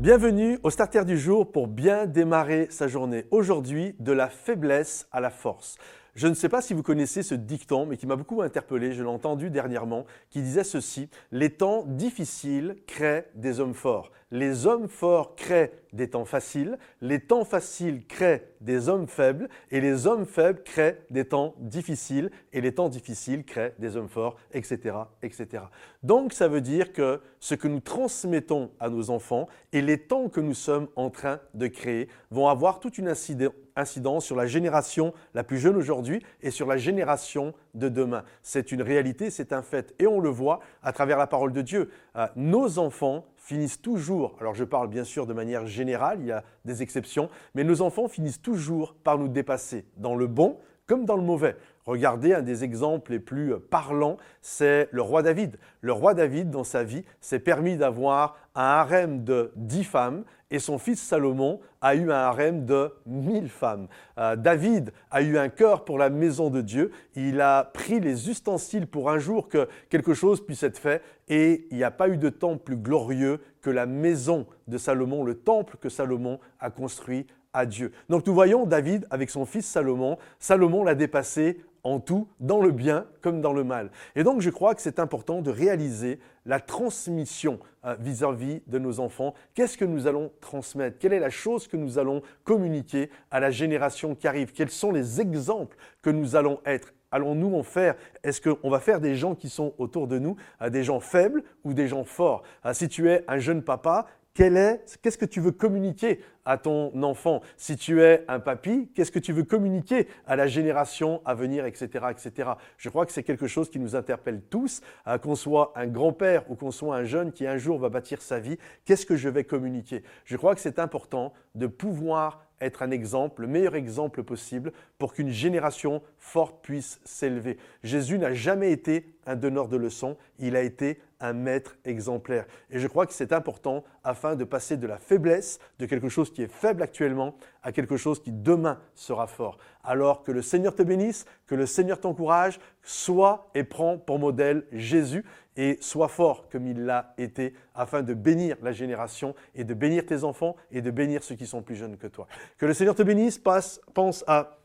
Bienvenue au Starter du jour pour bien démarrer sa journée. Aujourd'hui, de la faiblesse à la force. Je ne sais pas si vous connaissez ce dicton, mais qui m'a beaucoup interpellé, je l'ai entendu dernièrement, qui disait ceci, les temps difficiles créent des hommes forts. Les hommes forts créent des temps faciles, les temps faciles créent des hommes faibles, et les hommes faibles créent des temps difficiles, et les temps difficiles créent des hommes forts, etc. etc. Donc ça veut dire que ce que nous transmettons à nos enfants et les temps que nous sommes en train de créer vont avoir toute une incidence sur la génération la plus jeune aujourd'hui et sur la génération de demain. C'est une réalité, c'est un fait, et on le voit à travers la parole de Dieu. Euh, nos enfants finissent toujours, alors je parle bien sûr de manière générale, il y a des exceptions, mais nos enfants finissent toujours par nous dépasser, dans le bon comme dans le mauvais. Regardez un des exemples les plus parlants, c'est le roi David. Le roi David, dans sa vie, s'est permis d'avoir un harem de dix femmes et son fils Salomon a eu un harem de mille femmes. Euh, David a eu un cœur pour la maison de Dieu. Il a pris les ustensiles pour un jour que quelque chose puisse être fait et il n'y a pas eu de temple plus glorieux que la maison de Salomon, le temple que Salomon a construit à Dieu. Donc nous voyons David avec son fils Salomon. Salomon l'a dépassé en tout, dans le bien comme dans le mal. Et donc je crois que c'est important de réaliser la transmission euh, vis-à-vis de nos enfants. Qu'est-ce que nous allons transmettre? Quelle est la chose que nous allons communiquer à la génération qui arrive? Quels sont les exemples que nous allons être? Allons-nous en faire? Est-ce qu'on va faire des gens qui sont autour de nous, euh, des gens faibles ou des gens forts? Euh, Si tu es un jeune papa, qu'est-ce que tu veux communiquer à ton enfant Si tu es un papy, qu'est-ce que tu veux communiquer à la génération à venir, etc., etc. Je crois que c'est quelque chose qui nous interpelle tous, qu'on soit un grand-père ou qu'on soit un jeune qui un jour va bâtir sa vie. Qu'est-ce que je vais communiquer? Je crois que c'est important de pouvoir être un exemple, le meilleur exemple possible pour qu'une génération forte puisse s'élever. Jésus n'a jamais été un donneur de leçons, il a été un maître exemplaire. Et je crois que c'est important afin de passer de la faiblesse, de quelque chose qui est faible actuellement, à quelque chose qui demain sera fort. Alors que le Seigneur te bénisse, que le Seigneur t'encourage, sois et prends pour modèle Jésus et sois fort comme il l'a été afin de bénir la génération et de bénir tes enfants et de bénir ceux qui sont plus jeunes que toi. Que le Seigneur te bénisse, passe, pense à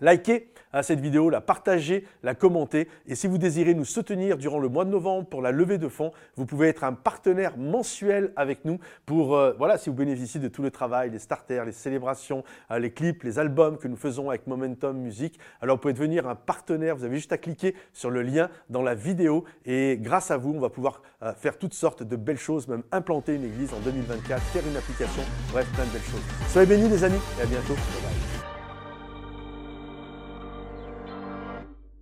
Likez cette vidéo, la partagez, la commentez. Et si vous désirez nous soutenir durant le mois de novembre pour la levée de fonds, vous pouvez être un partenaire mensuel avec nous pour, euh, voilà, si vous bénéficiez de tout le travail, les starters, les célébrations, euh, les clips, les albums que nous faisons avec Momentum Music. Alors vous pouvez devenir un partenaire, vous avez juste à cliquer sur le lien dans la vidéo et grâce à vous, on va pouvoir euh, faire toutes sortes de belles choses, même implanter une église en 2024, faire une application, bref, plein de belles choses. Soyez bénis les amis et à bientôt. Bye bye.